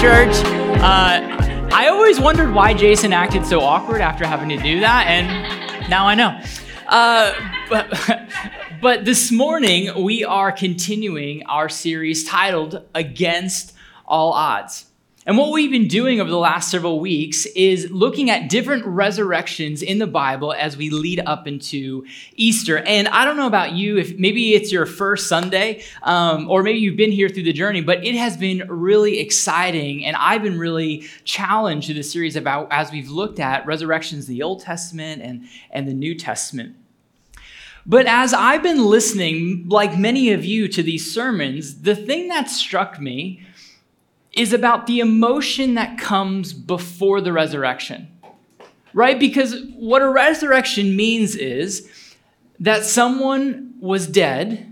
Church. Uh, I always wondered why Jason acted so awkward after having to do that, and now I know. Uh, but, but this morning, we are continuing our series titled Against All Odds. And what we've been doing over the last several weeks is looking at different resurrections in the Bible as we lead up into Easter. And I don't know about you, if maybe it's your first Sunday, um, or maybe you've been here through the journey, but it has been really exciting. And I've been really challenged to the series about as we've looked at resurrections, the Old Testament and, and the New Testament. But as I've been listening, like many of you, to these sermons, the thing that struck me is about the emotion that comes before the resurrection, right? Because what a resurrection means is that someone was dead.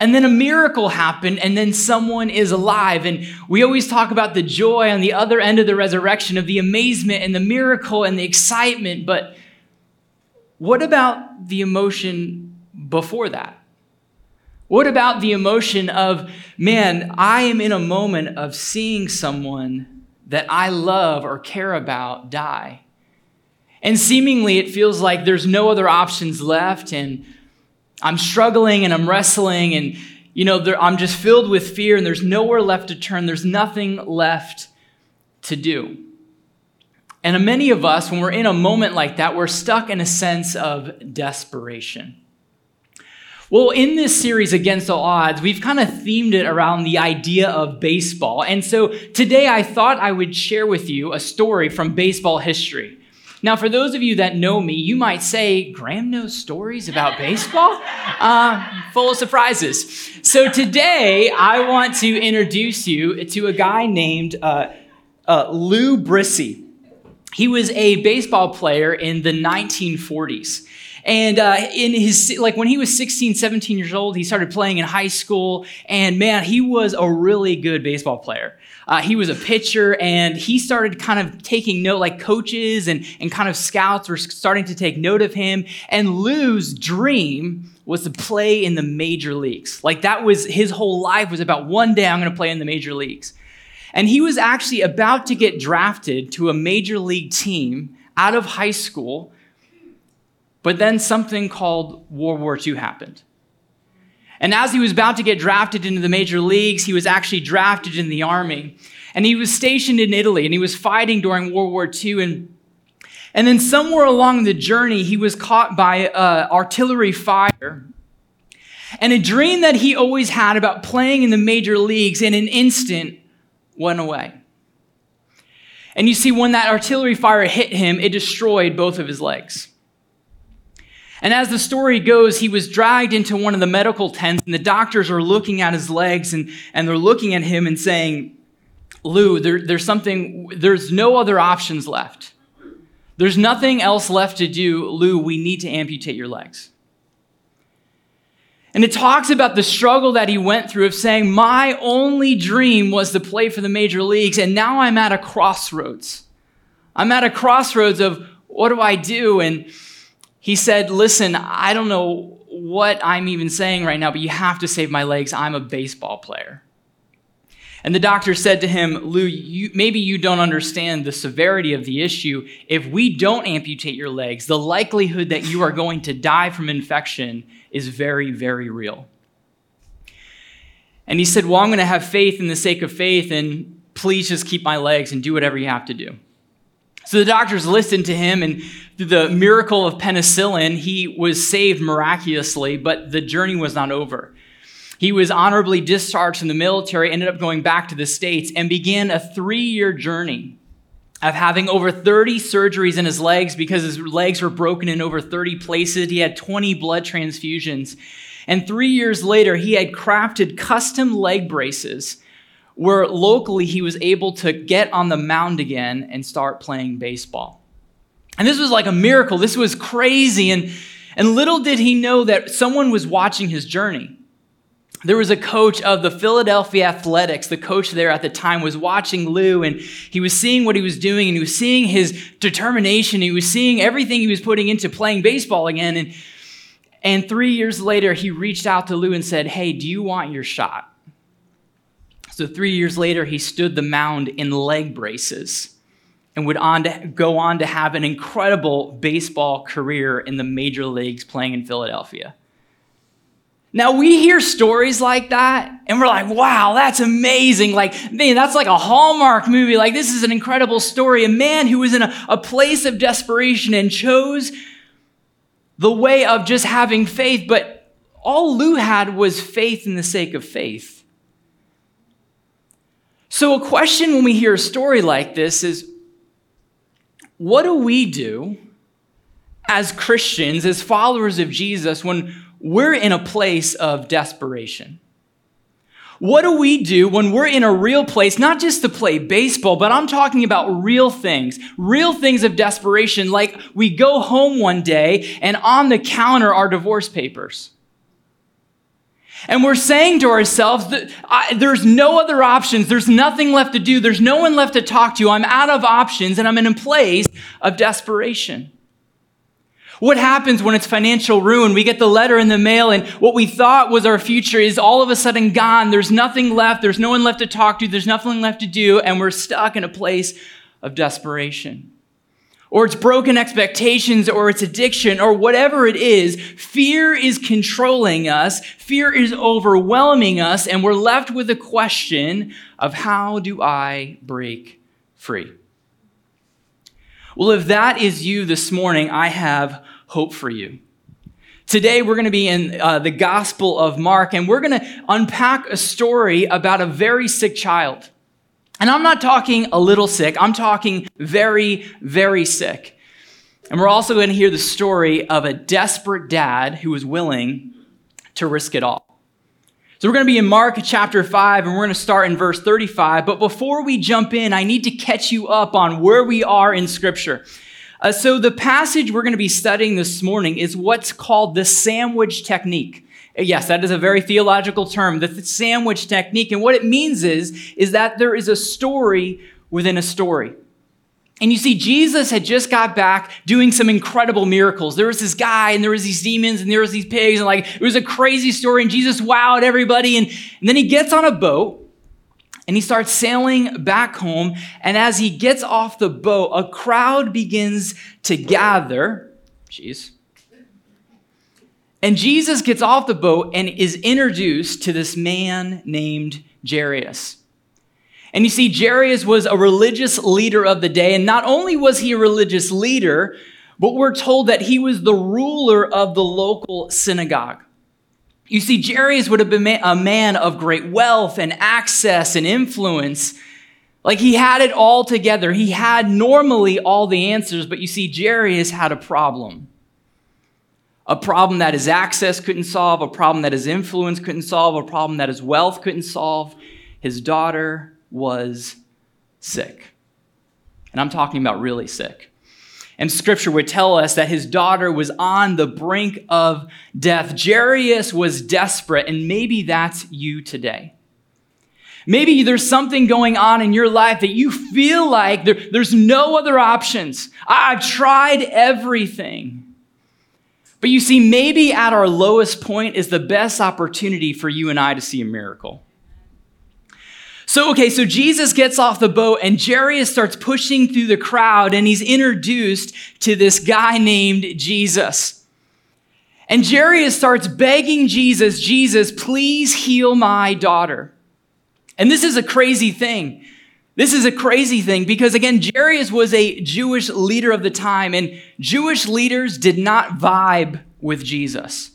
And then a miracle happened, and then someone is alive. And we always talk about the joy on the other end of the resurrection, of the amazement and the miracle and the excitement. But what about the emotion before that? What about the emotion of, man, I am in a moment of seeing someone that I love or care about die? And seemingly it feels like there's no other options left, and I'm struggling and I'm wrestling, and you know, I'm just filled with fear, and there's nowhere left to turn. There's nothing left to do. And many of us, when we're in a moment like that, we're stuck in a sense of desperation. Well, in this series, Against All Odds, we've kind of themed it around the idea of baseball. And so today I thought I would share with you a story from baseball history. Now, for those of you that know me, you might say, Graeme knows stories about baseball? Uh, full of surprises. So today I want to introduce you to a guy named uh, uh, Lou Brissie. He was a baseball player in the 1940s. And uh, in his, like when he was 16, 17 years old, he started playing in high school. And man, he was a really good baseball player. Uh, he was a pitcher and he started kind of taking note, like coaches and, and kind of scouts were starting to take note of him. And Lou's dream was to play in the major leagues. Like that was his whole life was about one day I'm going to play in the major leagues. And he was actually about to get drafted to a major league team out of high school but then something called World War II happened. And as he was about to get drafted into the major leagues, he was actually drafted in the army. And he was stationed in Italy and he was fighting during World War II. And, and then somewhere along the journey, he was caught by uh, artillery fire. And a dream that he always had about playing in the major leagues in an instant went away. And you see, when that artillery fire hit him, it destroyed both of his legs. And as the story goes, he was dragged into one of the medical tents, and the doctors are looking at his legs and, and they're looking at him and saying, Lou, there, there's something, there's no other options left. There's nothing else left to do. Lou, we need to amputate your legs. And it talks about the struggle that he went through of saying, My only dream was to play for the major leagues, and now I'm at a crossroads. I'm at a crossroads of what do I do? And he said, Listen, I don't know what I'm even saying right now, but you have to save my legs. I'm a baseball player. And the doctor said to him, Lou, you, maybe you don't understand the severity of the issue. If we don't amputate your legs, the likelihood that you are going to die from infection is very, very real. And he said, Well, I'm going to have faith in the sake of faith, and please just keep my legs and do whatever you have to do. So the doctors listened to him, and through the miracle of penicillin, he was saved miraculously, but the journey was not over. He was honorably discharged from the military, ended up going back to the States, and began a three year journey of having over 30 surgeries in his legs because his legs were broken in over 30 places. He had 20 blood transfusions. And three years later, he had crafted custom leg braces where locally he was able to get on the mound again and start playing baseball. And this was like a miracle. This was crazy. And, and little did he know that someone was watching his journey. there was a coach of the Philadelphia Athletics. The coach there at the time was watching Lou and he was seeing what he was doing and he was seeing his determination. He was seeing everything he was putting into playing baseball again. And, and three years later, he reached out to Lou and said, Hey, do you want your shot? So three years later, he stood the mound in leg braces and would on to go on to have an incredible baseball career in the major leagues playing in Philadelphia. Now we hear stories like that and we're like, wow, that's amazing. Like, man, that's like a Hallmark movie. Like, this is an incredible story. A man who was in a, a place of desperation and chose the way of just having faith, but all Lou had was faith in the sake of faith. So, a question when we hear a story like this is what do we do as Christians, as followers of Jesus, when we're in a place of desperation. What do we do when we're in a real place, not just to play baseball, but I'm talking about real things, real things of desperation, like we go home one day and on the counter are divorce papers. And we're saying to ourselves that I, there's no other options. There's nothing left to do. There's no one left to talk to. I'm out of options and I'm in a place of desperation. What happens when it's financial ruin? We get the letter in the mail, and what we thought was our future is all of a sudden gone. There's nothing left. There's no one left to talk to. There's nothing left to do, and we're stuck in a place of desperation. Or it's broken expectations, or it's addiction, or whatever it is. Fear is controlling us, fear is overwhelming us, and we're left with the question of how do I break free? Well, if that is you this morning, I have hope for you. Today, we're going to be in uh, the Gospel of Mark, and we're going to unpack a story about a very sick child. And I'm not talking a little sick, I'm talking very, very sick. And we're also going to hear the story of a desperate dad who was willing to risk it all. So we're going to be in Mark chapter 5, and we're going to start in verse 35. But before we jump in, I need to catch you up on where we are in Scripture. Uh, so, the passage we're going to be studying this morning is what's called the sandwich technique. Yes, that is a very theological term, the sandwich technique. And what it means is, is that there is a story within a story. And you see, Jesus had just got back doing some incredible miracles. There was this guy, and there was these demons, and there was these pigs, and like it was a crazy story. And Jesus wowed everybody. And, and then he gets on a boat, and he starts sailing back home. And as he gets off the boat, a crowd begins to gather. Jeez. And Jesus gets off the boat and is introduced to this man named Jairus. And you see, Jairus was a religious leader of the day. And not only was he a religious leader, but we're told that he was the ruler of the local synagogue. You see, Jairus would have been a man of great wealth and access and influence. Like he had it all together. He had normally all the answers, but you see, Jairus had a problem. A problem that his access couldn't solve, a problem that his influence couldn't solve, a problem that his wealth couldn't solve. His daughter was sick. And I'm talking about really sick. And scripture would tell us that his daughter was on the brink of death. Jairus was desperate, and maybe that's you today. Maybe there's something going on in your life that you feel like there, there's no other options. I've tried everything. But you see, maybe at our lowest point is the best opportunity for you and I to see a miracle. So, okay, so Jesus gets off the boat and Jairus starts pushing through the crowd and he's introduced to this guy named Jesus. And Jairus starts begging Jesus, Jesus, please heal my daughter. And this is a crazy thing. This is a crazy thing because, again, Jairus was a Jewish leader of the time, and Jewish leaders did not vibe with Jesus.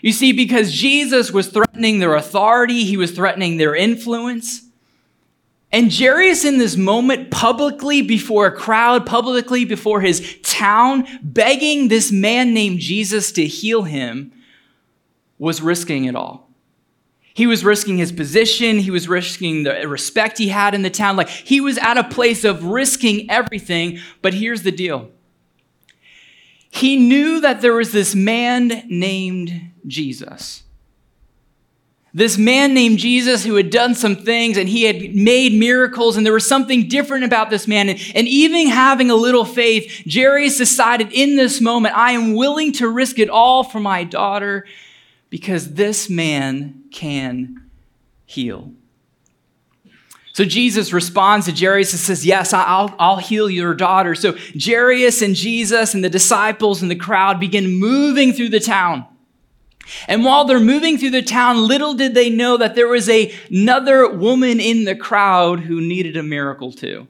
You see, because Jesus was threatening their authority, he was threatening their influence. And Jairus, in this moment, publicly before a crowd, publicly before his town, begging this man named Jesus to heal him, was risking it all. He was risking his position. He was risking the respect he had in the town. Like he was at a place of risking everything. But here's the deal he knew that there was this man named Jesus. this man named Jesus who had done some things and he had made miracles, and there was something different about this man. And, and even having a little faith, Jairus decided in this moment, I am willing to risk it all for my daughter because this man can heal. So Jesus responds to Jairus and says, Yes, I'll, I'll heal your daughter. So Jairus and Jesus and the disciples and the crowd begin moving through the town. And while they're moving through the town, little did they know that there was a, another woman in the crowd who needed a miracle too.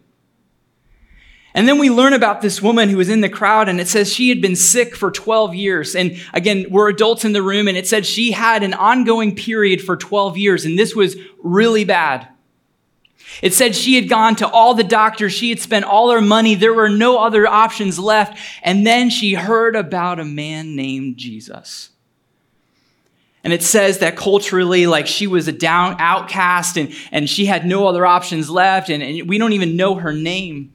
And then we learn about this woman who was in the crowd, and it says she had been sick for 12 years. And again, we're adults in the room, and it said she had an ongoing period for 12 years, and this was really bad. It said she had gone to all the doctors, she had spent all her money, there were no other options left. And then she heard about a man named Jesus. And it says that culturally, like she was a down outcast and, and she had no other options left, and, and we don't even know her name.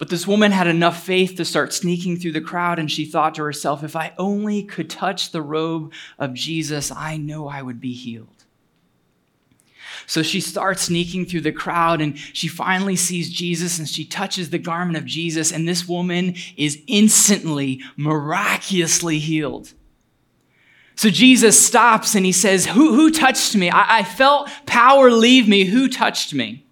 But this woman had enough faith to start sneaking through the crowd, and she thought to herself, if I only could touch the robe of Jesus, I know I would be healed. So she starts sneaking through the crowd and she finally sees Jesus and she touches the garment of Jesus, and this woman is instantly, miraculously healed. So Jesus stops and he says, Who, who touched me? I, I felt power leave me. Who touched me?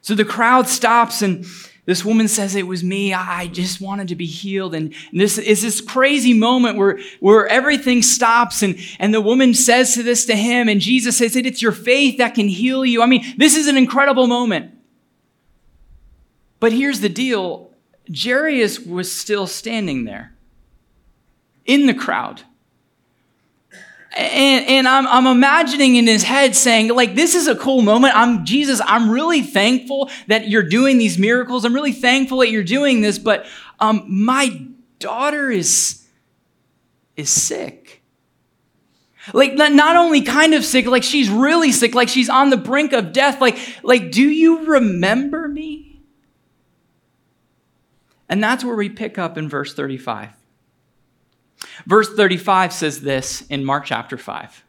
So the crowd stops and this woman says, It was me. I just wanted to be healed. And this is this crazy moment where, where everything stops. And, and the woman says to this to him, and Jesus says, It's your faith that can heal you. I mean, this is an incredible moment. But here's the deal Jairus was still standing there in the crowd. And, and I'm, I'm imagining in his head saying, like, this is a cool moment. I'm Jesus, I'm really thankful that you're doing these miracles. I'm really thankful that you're doing this, but um, my daughter is, is sick. Like not only kind of sick, like she's really sick, like she's on the brink of death. Like, like, do you remember me? And that's where we pick up in verse 35. Verse 35 says this in Mark chapter 5.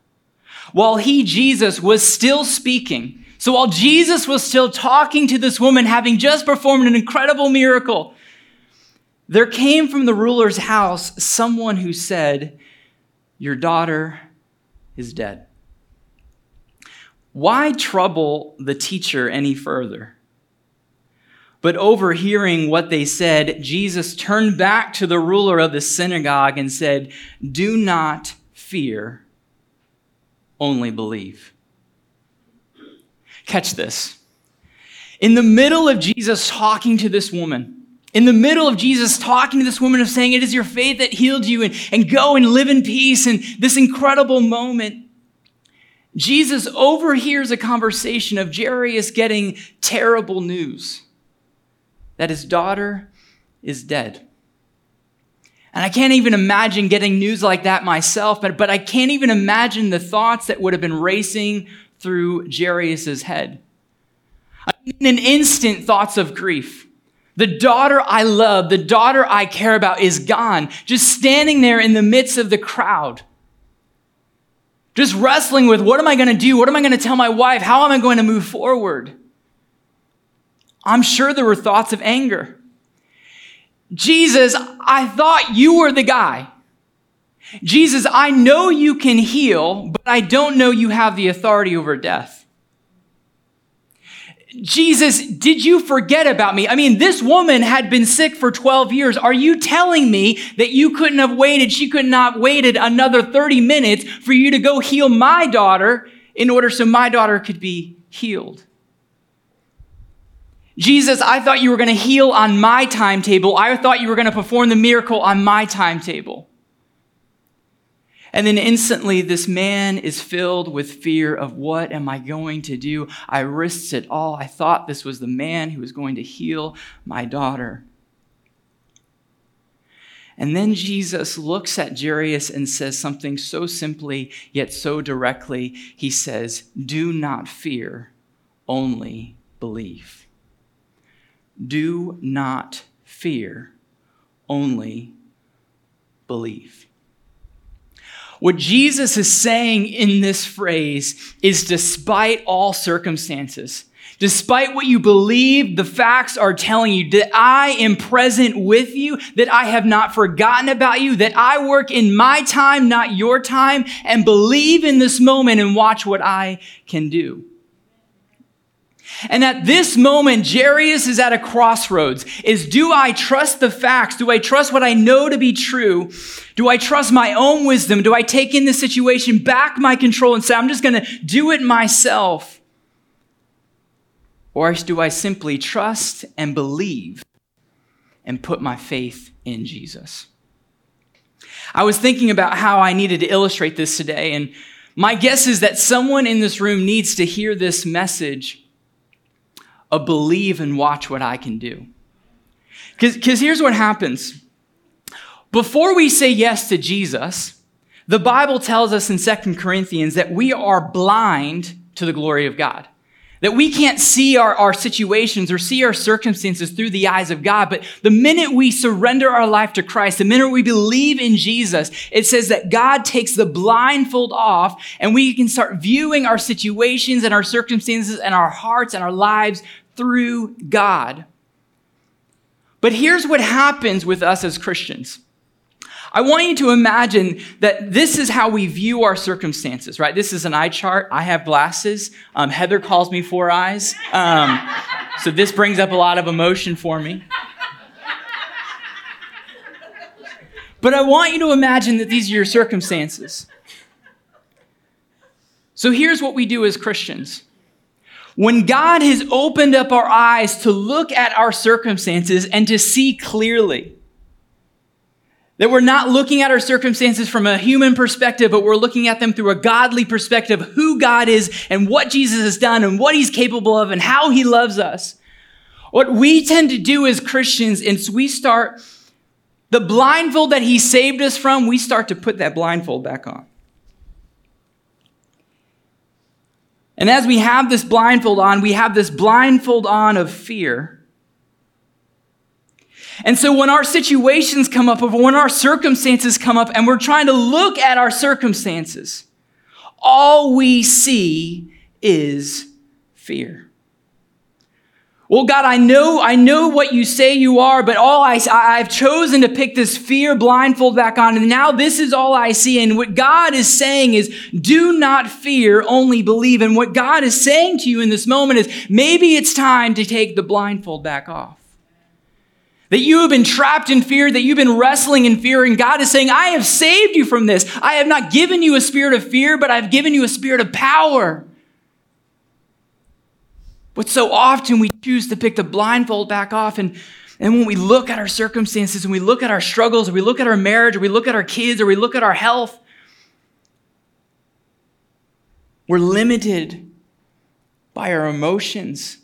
While he, Jesus, was still speaking, so while Jesus was still talking to this woman, having just performed an incredible miracle, there came from the ruler's house someone who said, Your daughter is dead. Why trouble the teacher any further? But overhearing what they said, Jesus turned back to the ruler of the synagogue and said, Do not fear, only believe. Catch this. In the middle of Jesus talking to this woman, in the middle of Jesus talking to this woman of saying, It is your faith that healed you, and, and go and live in peace, and this incredible moment, Jesus overhears a conversation of Jairus getting terrible news that his daughter is dead. And I can't even imagine getting news like that myself, but, but I can't even imagine the thoughts that would have been racing through Jairus' head. In an instant, thoughts of grief. The daughter I love, the daughter I care about is gone, just standing there in the midst of the crowd. Just wrestling with what am I going to do? What am I going to tell my wife? How am I going to move forward? I'm sure there were thoughts of anger. Jesus, I thought you were the guy. Jesus, I know you can heal, but I don't know you have the authority over death. Jesus, did you forget about me? I mean, this woman had been sick for 12 years. Are you telling me that you couldn't have waited? She could not waited another 30 minutes for you to go heal my daughter in order so my daughter could be healed. Jesus, I thought you were going to heal on my timetable. I thought you were going to perform the miracle on my timetable. And then instantly, this man is filled with fear of what am I going to do? I risked it all. I thought this was the man who was going to heal my daughter. And then Jesus looks at Jairus and says something so simply yet so directly. He says, Do not fear, only believe. Do not fear, only believe. What Jesus is saying in this phrase is despite all circumstances, Despite what you believe, the facts are telling you that I am present with you, that I have not forgotten about you, that I work in my time, not your time, and believe in this moment and watch what I can do. And at this moment, Jairus is at a crossroads. Is do I trust the facts? Do I trust what I know to be true? Do I trust my own wisdom? Do I take in the situation, back my control, and say, I'm just going to do it myself? Or do I simply trust and believe and put my faith in Jesus? I was thinking about how I needed to illustrate this today, and my guess is that someone in this room needs to hear this message of believe and watch what I can do. Because here's what happens before we say yes to Jesus, the Bible tells us in Second Corinthians that we are blind to the glory of God. That we can't see our, our situations or see our circumstances through the eyes of God. But the minute we surrender our life to Christ, the minute we believe in Jesus, it says that God takes the blindfold off and we can start viewing our situations and our circumstances and our hearts and our lives through God. But here's what happens with us as Christians. I want you to imagine that this is how we view our circumstances, right? This is an eye chart. I have glasses. Um, Heather calls me four eyes. Um, so this brings up a lot of emotion for me. But I want you to imagine that these are your circumstances. So here's what we do as Christians. When God has opened up our eyes to look at our circumstances and to see clearly, that we're not looking at our circumstances from a human perspective, but we're looking at them through a godly perspective, who God is and what Jesus has done and what he's capable of and how he loves us. What we tend to do as Christians is we start the blindfold that he saved us from, we start to put that blindfold back on. And as we have this blindfold on, we have this blindfold on of fear and so when our situations come up, or when our circumstances come up, and we're trying to look at our circumstances, all we see is fear. Well, God, I know, I know what you say you are, but all I, I've chosen to pick this fear blindfold back on, and now this is all I see. And what God is saying is, do not fear, only believe. And what God is saying to you in this moment is, maybe it's time to take the blindfold back off. That you have been trapped in fear, that you've been wrestling in fear, and God is saying, I have saved you from this. I have not given you a spirit of fear, but I've given you a spirit of power. But so often we choose to pick the blindfold back off, and, and when we look at our circumstances, and we look at our struggles, or we look at our marriage, or we look at our kids, or we look at our health, we're limited by our emotions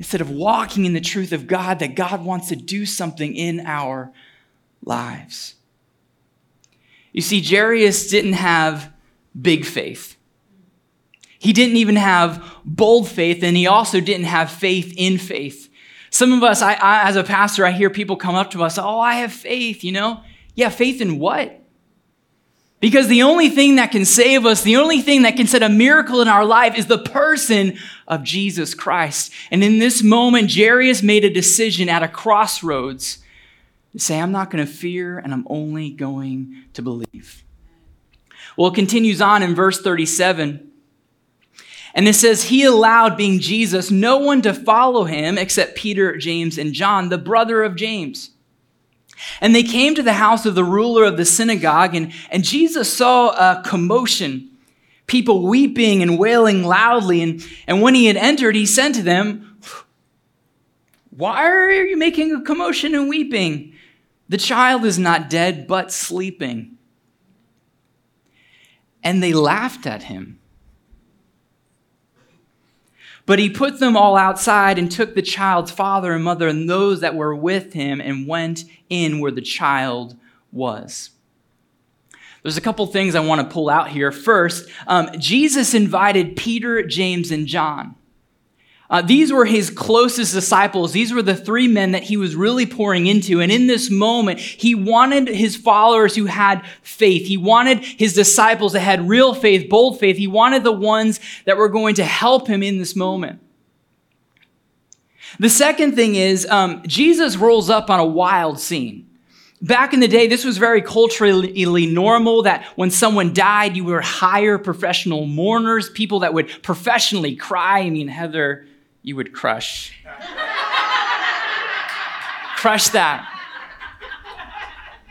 instead of walking in the truth of God, that God wants to do something in our lives. You see, Jairus didn't have big faith. He didn't even have bold faith, and he also didn't have faith in faith. Some of us, I, I, as a pastor, I hear people come up to us, oh, I have faith, you know? Yeah, faith in what? Because the only thing that can save us, the only thing that can set a miracle in our life is the person of Jesus Christ. And in this moment, Jairus made a decision at a crossroads to say, I'm not going to fear and I'm only going to believe. Well, it continues on in verse 37. And it says, He allowed, being Jesus, no one to follow him except Peter, James, and John, the brother of James. And they came to the house of the ruler of the synagogue, and, and Jesus saw a commotion, people weeping and wailing loudly. And, and when he had entered, he said to them, Why are you making a commotion and weeping? The child is not dead, but sleeping. And they laughed at him. But he put them all outside and took the child's father and mother and those that were with him and went in where the child was. There's a couple things I want to pull out here. First, um, Jesus invited Peter, James, and John. Uh, these were his closest disciples. These were the three men that he was really pouring into. And in this moment, he wanted his followers who had faith. He wanted his disciples that had real faith, bold faith. He wanted the ones that were going to help him in this moment. The second thing is, um, Jesus rolls up on a wild scene. Back in the day, this was very culturally normal that when someone died, you would hire professional mourners, people that would professionally cry. I mean, Heather, you would crush. crush that.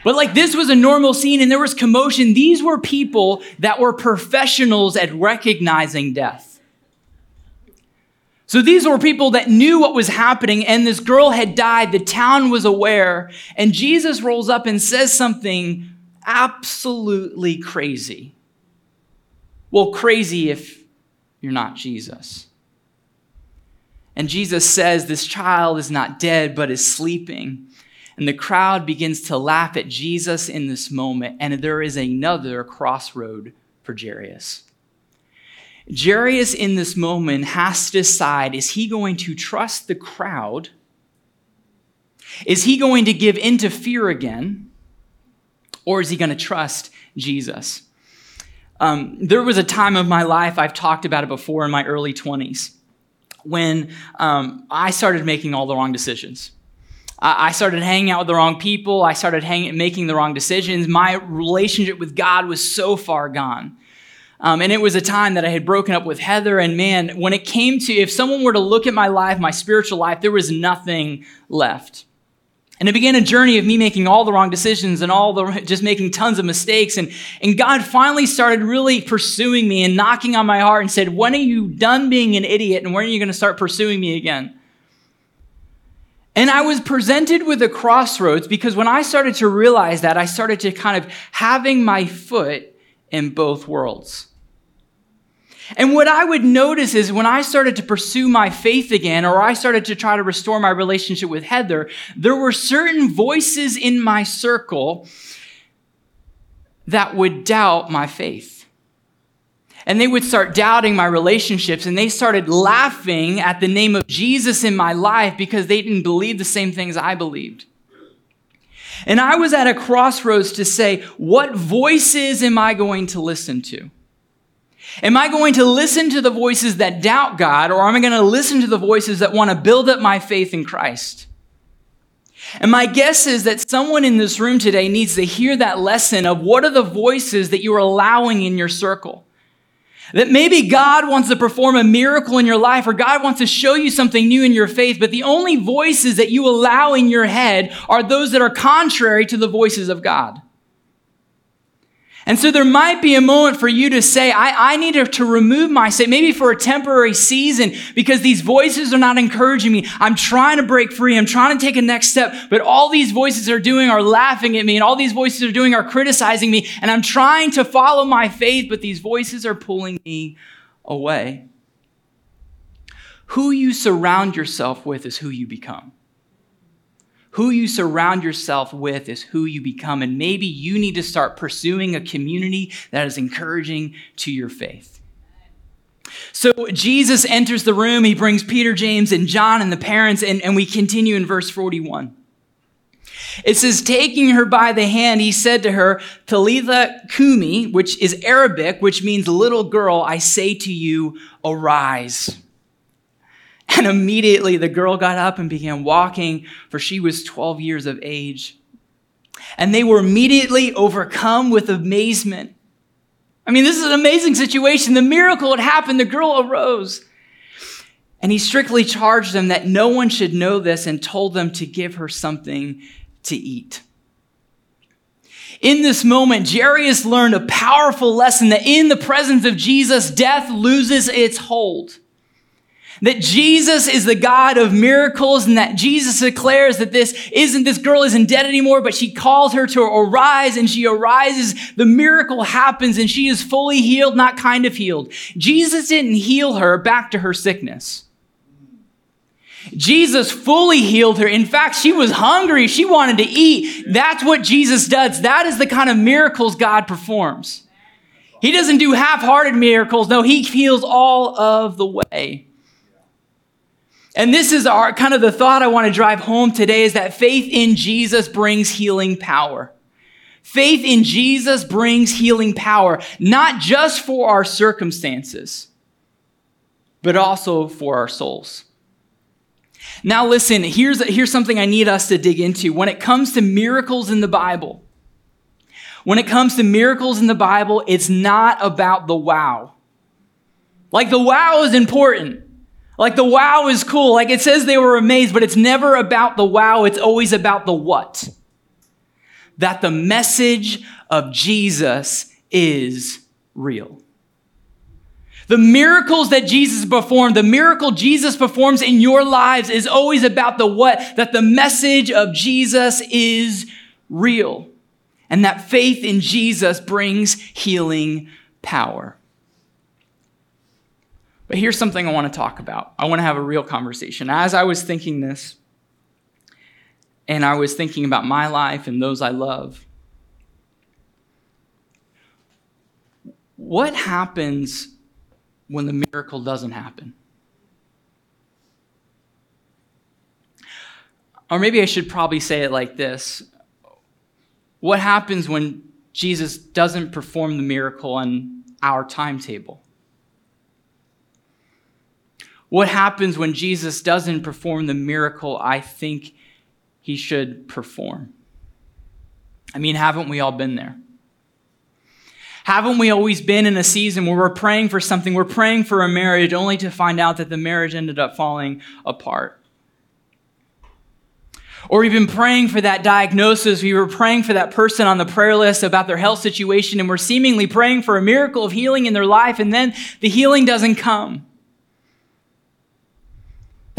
But like this was a normal scene and there was commotion. These were people that were professionals at recognizing death. So these were people that knew what was happening, and this girl had died. The town was aware. And Jesus rolls up and says something absolutely crazy. Well, crazy if you're not Jesus. And Jesus says, This child is not dead, but is sleeping. And the crowd begins to laugh at Jesus in this moment, and there is another crossroad for Jairus. Jairus, in this moment, has to decide is he going to trust the crowd? Is he going to give in to fear again? Or is he going to trust Jesus? Um, there was a time of my life, I've talked about it before in my early 20s, when um, I started making all the wrong decisions. I started hanging out with the wrong people. I started hanging, making the wrong decisions. My relationship with God was so far gone. Um, and it was a time that I had broken up with Heather. And man, when it came to, if someone were to look at my life, my spiritual life, there was nothing left. And it began a journey of me making all the wrong decisions and all the, just making tons of mistakes. And, and God finally started really pursuing me and knocking on my heart and said, When are you done being an idiot? And when are you going to start pursuing me again? And I was presented with a crossroads because when I started to realize that, I started to kind of having my foot in both worlds. And what I would notice is when I started to pursue my faith again, or I started to try to restore my relationship with Heather, there were certain voices in my circle that would doubt my faith. And they would start doubting my relationships, and they started laughing at the name of Jesus in my life because they didn't believe the same things I believed. And I was at a crossroads to say, what voices am I going to listen to? Am I going to listen to the voices that doubt God, or am I going to listen to the voices that want to build up my faith in Christ? And my guess is that someone in this room today needs to hear that lesson of what are the voices that you are allowing in your circle. That maybe God wants to perform a miracle in your life or God wants to show you something new in your faith, but the only voices that you allow in your head are those that are contrary to the voices of God. And so there might be a moment for you to say, I, I need to, to remove myself, maybe for a temporary season, because these voices are not encouraging me. I'm trying to break free. I'm trying to take a next step, but all these voices are doing are laughing at me, and all these voices are doing are criticizing me, and I'm trying to follow my faith, but these voices are pulling me away. Who you surround yourself with is who you become. Who you surround yourself with is who you become. And maybe you need to start pursuing a community that is encouraging to your faith. So Jesus enters the room. He brings Peter, James, and John and the parents, and, and we continue in verse 41. It says, taking her by the hand, he said to her, Talitha Kumi, which is Arabic, which means little girl, I say to you, arise. And immediately the girl got up and began walking, for she was 12 years of age. And they were immediately overcome with amazement. I mean, this is an amazing situation. The miracle had happened. The girl arose. And he strictly charged them that no one should know this and told them to give her something to eat. In this moment, Jairus learned a powerful lesson that in the presence of Jesus, death loses its hold. That Jesus is the God of miracles and that Jesus declares that this isn't, this girl isn't dead anymore, but she calls her to arise and she arises. The miracle happens and she is fully healed, not kind of healed. Jesus didn't heal her back to her sickness. Jesus fully healed her. In fact, she was hungry. She wanted to eat. That's what Jesus does. That is the kind of miracles God performs. He doesn't do half hearted miracles. No, he heals all of the way. And this is our kind of the thought I want to drive home today is that faith in Jesus brings healing power. Faith in Jesus brings healing power, not just for our circumstances, but also for our souls. Now, listen, here's, here's something I need us to dig into. When it comes to miracles in the Bible, when it comes to miracles in the Bible, it's not about the wow. Like the wow is important. Like the wow is cool. Like it says they were amazed, but it's never about the wow. It's always about the what. That the message of Jesus is real. The miracles that Jesus performed, the miracle Jesus performs in your lives is always about the what, that the message of Jesus is real. And that faith in Jesus brings healing power. But here's something I want to talk about. I want to have a real conversation. As I was thinking this, and I was thinking about my life and those I love, what happens when the miracle doesn't happen? Or maybe I should probably say it like this What happens when Jesus doesn't perform the miracle on our timetable? What happens when Jesus doesn't perform the miracle I think he should perform? I mean, haven't we all been there? Haven't we always been in a season where we're praying for something, we're praying for a marriage, only to find out that the marriage ended up falling apart? Or we've been praying for that diagnosis, we were praying for that person on the prayer list about their health situation, and we're seemingly praying for a miracle of healing in their life, and then the healing doesn't come.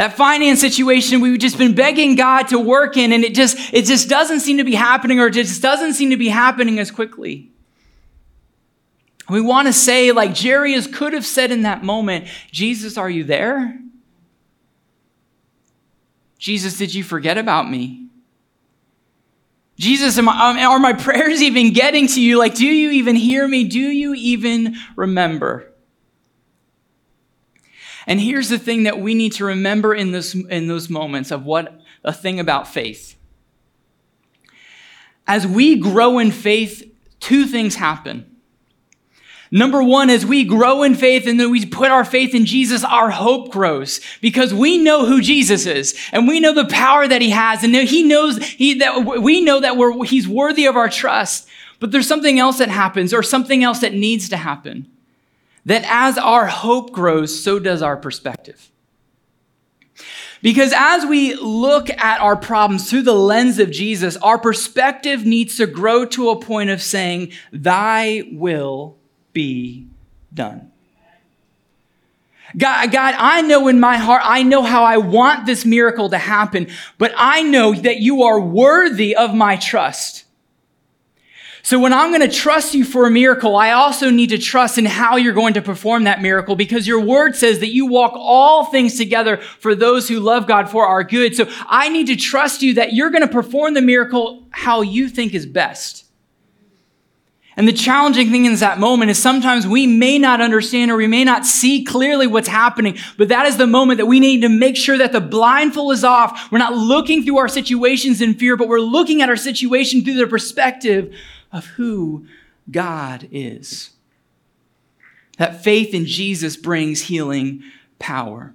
That finance situation we've just been begging God to work in and it just it just doesn't seem to be happening or it just doesn't seem to be happening as quickly. We want to say like Jairus could have said in that moment, Jesus, are you there? Jesus, did you forget about me? Jesus, I, um, are my prayers even getting to you? Like, do you even hear me? Do you even remember? And here's the thing that we need to remember in, this, in those moments of what a thing about faith. As we grow in faith, two things happen. Number one, as we grow in faith and then we put our faith in Jesus, our hope grows because we know who Jesus is and we know the power that he has and he knows he, that we know that we're, he's worthy of our trust. But there's something else that happens or something else that needs to happen that as our hope grows, so does our perspective. Because as we look at our problems through the lens of Jesus, our perspective needs to grow to a point of saying, Thy will be done. God, God, I know in my heart, I know how I want this miracle to happen, but I know that you are worthy of my trust. So when I'm going to trust you for a miracle, I also need to trust in how you're going to perform that miracle because your word says that you walk all things together for those who love God for our good. So I need to trust you that you're going to perform the miracle how you think is best. And the challenging thing in that moment is sometimes we may not understand or we may not see clearly what's happening, but that is the moment that we need to make sure that the blindfold is off. We're not looking through our situations in fear, but we're looking at our situation through the perspective of who God is. That faith in Jesus brings healing power.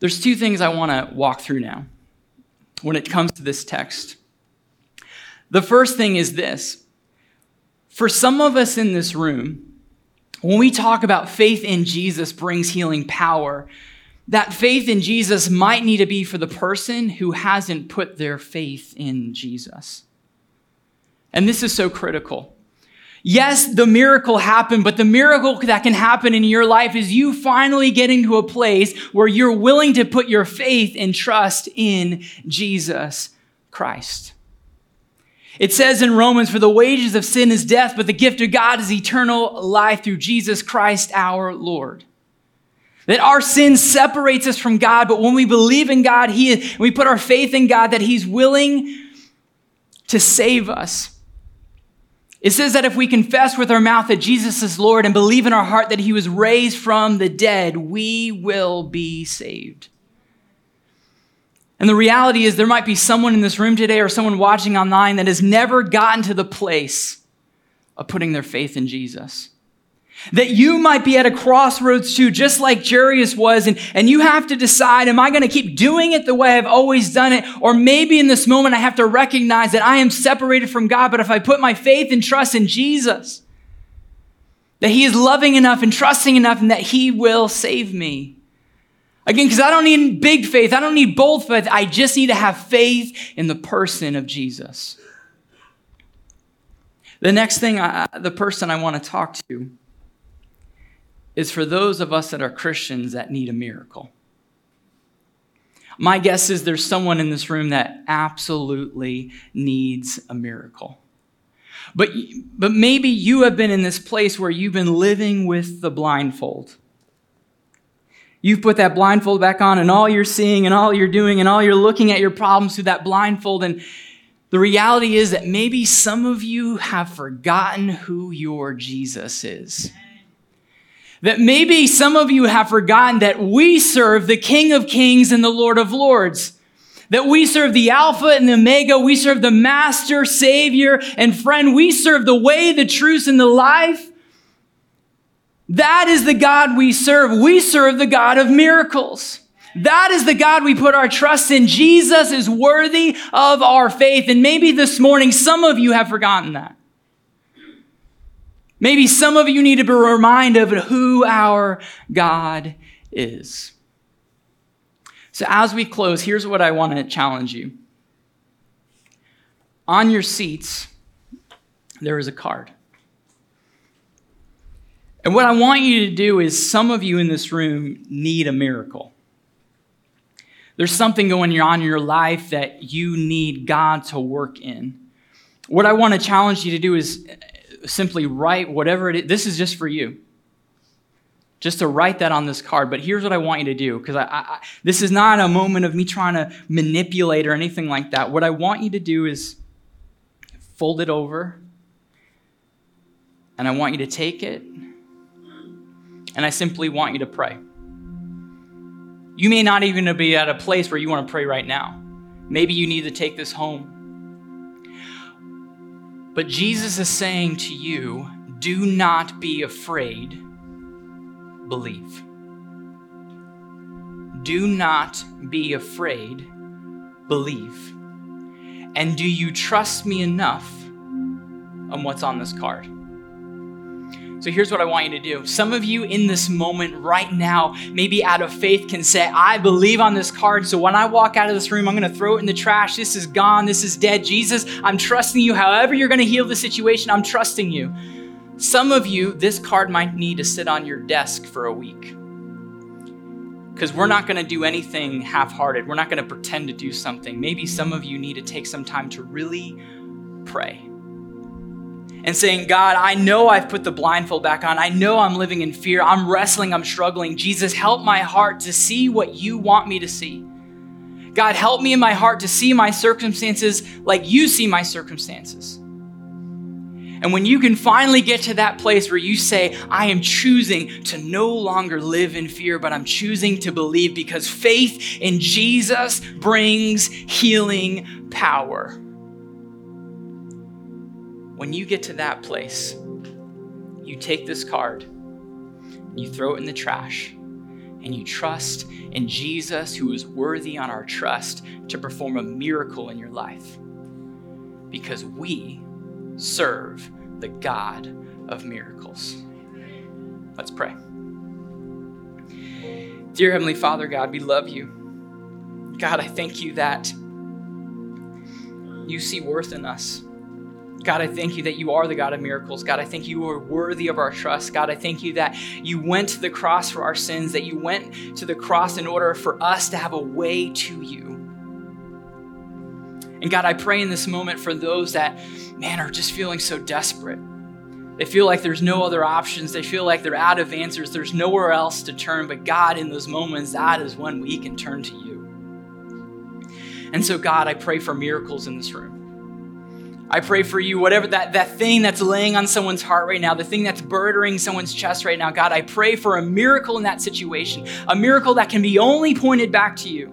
There's two things I want to walk through now when it comes to this text. The first thing is this for some of us in this room, when we talk about faith in Jesus brings healing power, that faith in Jesus might need to be for the person who hasn't put their faith in Jesus. And this is so critical. Yes, the miracle happened, but the miracle that can happen in your life is you finally getting to a place where you're willing to put your faith and trust in Jesus Christ. It says in Romans, for the wages of sin is death, but the gift of God is eternal life through Jesus Christ our Lord. That our sin separates us from God, but when we believe in God, He we put our faith in God that He's willing to save us. It says that if we confess with our mouth that Jesus is Lord and believe in our heart that he was raised from the dead, we will be saved. And the reality is, there might be someone in this room today or someone watching online that has never gotten to the place of putting their faith in Jesus. That you might be at a crossroads too, just like Jairus was, and, and you have to decide, am I going to keep doing it the way I've always done it? Or maybe in this moment I have to recognize that I am separated from God, but if I put my faith and trust in Jesus, that He is loving enough and trusting enough and that He will save me. Again, because I don't need big faith, I don't need bold faith, I just need to have faith in the person of Jesus. The next thing, I, the person I want to talk to is for those of us that are Christians that need a miracle. My guess is there's someone in this room that absolutely needs a miracle. But, but maybe you have been in this place where you've been living with the blindfold. You've put that blindfold back on, and all you're seeing, and all you're doing, and all you're looking at your problems through that blindfold. And the reality is that maybe some of you have forgotten who your Jesus is. That maybe some of you have forgotten that we serve the King of Kings and the Lord of Lords. That we serve the Alpha and the Omega. We serve the Master, Savior, and friend. We serve the way, the truth, and the life. That is the God we serve. We serve the God of miracles. That is the God we put our trust in. Jesus is worthy of our faith. And maybe this morning, some of you have forgotten that. Maybe some of you need to be reminded of who our God is. So, as we close, here's what I want to challenge you. On your seats, there is a card. And what I want you to do is some of you in this room need a miracle. There's something going on in your life that you need God to work in. What I want to challenge you to do is simply write whatever it is. This is just for you. Just to write that on this card. But here's what I want you to do, because I, I, this is not a moment of me trying to manipulate or anything like that. What I want you to do is fold it over, and I want you to take it and I simply want you to pray. You may not even be at a place where you want to pray right now. Maybe you need to take this home. But Jesus is saying to you, do not be afraid, believe. Do not be afraid, believe. And do you trust me enough on what's on this card? So here's what I want you to do. Some of you in this moment right now, maybe out of faith, can say, I believe on this card. So when I walk out of this room, I'm going to throw it in the trash. This is gone. This is dead. Jesus, I'm trusting you. However, you're going to heal the situation, I'm trusting you. Some of you, this card might need to sit on your desk for a week. Because we're not going to do anything half hearted. We're not going to pretend to do something. Maybe some of you need to take some time to really pray and saying, God, I know I've put the blindfold back on. I know I'm living in fear. I'm wrestling. I'm struggling. Jesus, help my heart to see what you want me to see. God, help me in my heart to see my circumstances like you see my circumstances. And when you can finally get to that place where you say, I am choosing to no longer live in fear, but I'm choosing to believe because faith in Jesus brings healing power. When you get to that place, you take this card, and you throw it in the trash, and you trust in Jesus, who is worthy on our trust to perform a miracle in your life. Because we serve the God of miracles. Let's pray. Dear Heavenly Father, God, we love you. God, I thank you that you see worth in us. God, I thank you that you are the God of miracles. God, I thank you are worthy of our trust. God, I thank you that you went to the cross for our sins, that you went to the cross in order for us to have a way to you. And God, I pray in this moment for those that, man, are just feeling so desperate. They feel like there's no other options. They feel like they're out of answers. There's nowhere else to turn. But God, in those moments, that is when we can turn to you. And so, God, I pray for miracles in this room. I pray for you, whatever that, that thing that's laying on someone's heart right now, the thing that's burdening someone's chest right now, God, I pray for a miracle in that situation, a miracle that can be only pointed back to you.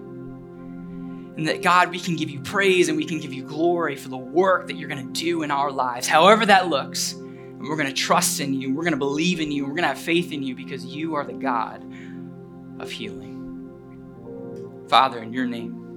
And that, God, we can give you praise and we can give you glory for the work that you're going to do in our lives, however that looks. And we're going to trust in you, we're going to believe in you, we're going to have faith in you because you are the God of healing. Father, in your name.